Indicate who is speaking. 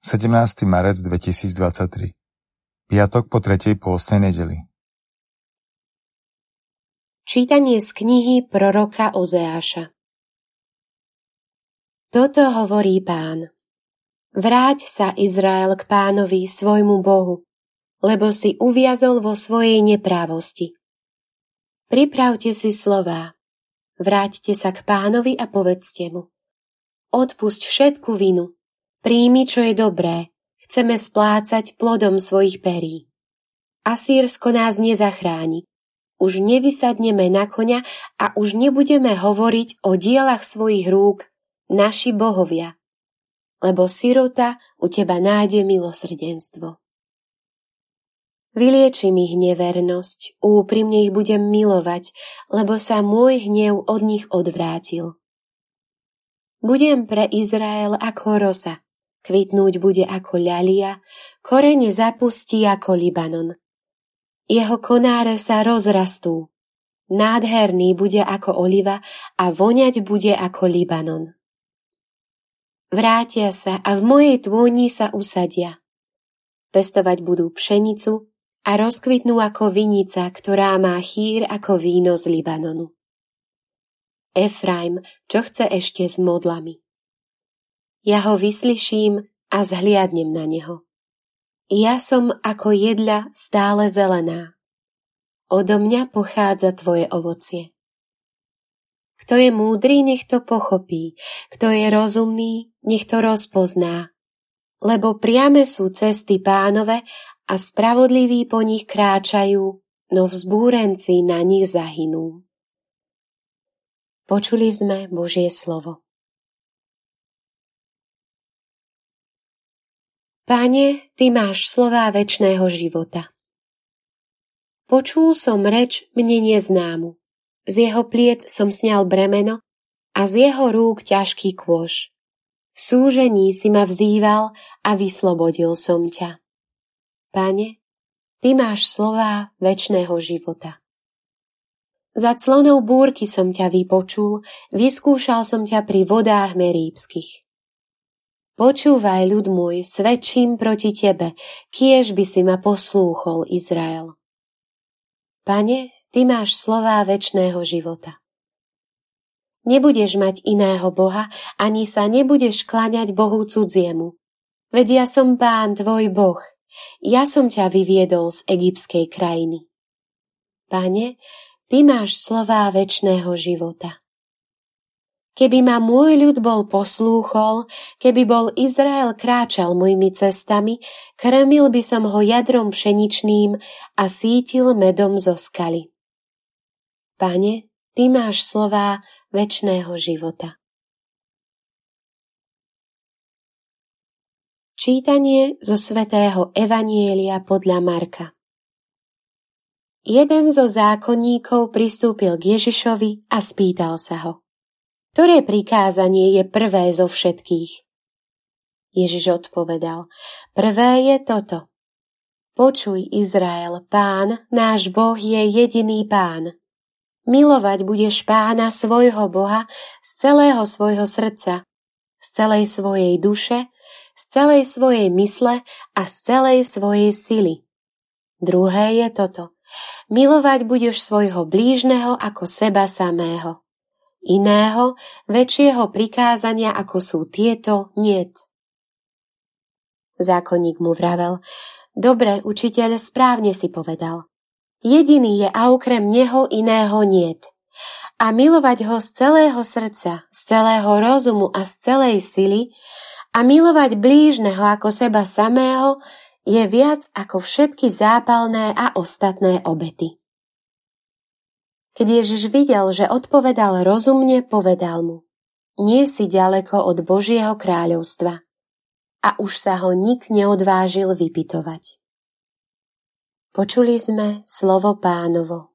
Speaker 1: 17. marec 2023 Piatok po tretej pôstnej nedeli
Speaker 2: Čítanie z knihy proroka Ozeáša Toto hovorí pán. Vráť sa, Izrael, k pánovi, svojmu Bohu, lebo si uviazol vo svojej neprávosti. Pripravte si slová. Vráťte sa k pánovi a povedzte mu. Odpusť všetku vinu, Príjmi, čo je dobré. Chceme splácať plodom svojich perí. Asýrsko nás nezachráni. Už nevysadneme na koňa a už nebudeme hovoriť o dielach svojich rúk, naši bohovia. Lebo sirota u teba nájde milosrdenstvo. Vyliečim ich nevernosť, úprimne ich budem milovať, lebo sa môj hnev od nich odvrátil. Budem pre Izrael ako rosa, Kvitnúť bude ako ľalia, korene zapustí ako Libanon. Jeho konáre sa rozrastú. Nádherný bude ako oliva a voňať bude ako Libanon. Vrátia sa a v mojej tvúni sa usadia. Pestovať budú pšenicu a rozkvitnú ako vinica, ktorá má chýr ako víno z Libanonu. Efraim, čo chce ešte s modlami? Ja ho vyslyším a zhliadnem na neho. Ja som ako jedľa stále zelená. Odo mňa pochádza tvoje ovocie. Kto je múdry, nech to pochopí. Kto je rozumný, nech to rozpozná. Lebo priame sú cesty pánove a spravodliví po nich kráčajú, no vzbúrenci na nich zahynú. Počuli sme Božie slovo. Páne, Ty máš slová väčšného života. Počul som reč mne neznámu. Z jeho pliec som sňal bremeno a z jeho rúk ťažký kôž. V súžení si ma vzýval a vyslobodil som ťa. Pane, Ty máš slová väčšného života. Za clonou búrky som ťa vypočul, vyskúšal som ťa pri vodách meríbskych. Počúvaj, ľud môj, svedčím proti tebe, kiež by si ma poslúchol, Izrael. Pane, ty máš slová väčšného života. Nebudeš mať iného Boha, ani sa nebudeš kláňať Bohu cudziemu. Veď ja som pán tvoj Boh, ja som ťa vyviedol z egyptskej krajiny. Pane, ty máš slová väčšného života. Keby ma môj ľud bol poslúchol, keby bol Izrael kráčal mojimi cestami, krmil by som ho jadrom pšeničným a sítil medom zo skaly. Pane, Ty máš slová väčšného života. Čítanie zo svätého Evanielia podľa Marka Jeden zo zákonníkov pristúpil k Ježišovi a spýtal sa ho. Ktoré prikázanie je prvé zo všetkých? Ježiš odpovedal, prvé je toto. Počuj, Izrael, pán, náš Boh je jediný pán. Milovať budeš pána svojho Boha z celého svojho srdca, z celej svojej duše, z celej svojej mysle a z celej svojej sily. Druhé je toto. Milovať budeš svojho blížneho ako seba samého. Iného, väčšieho prikázania, ako sú tieto, niet. Zákonník mu vravel, dobre, učiteľ, správne si povedal. Jediný je a okrem neho iného niet. A milovať ho z celého srdca, z celého rozumu a z celej sily a milovať blížneho ako seba samého je viac ako všetky zápalné a ostatné obety. Keď Ježiš videl, že odpovedal rozumne, povedal mu, nie si ďaleko od Božieho kráľovstva. A už sa ho nik neodvážil vypitovať. Počuli sme slovo pánovo.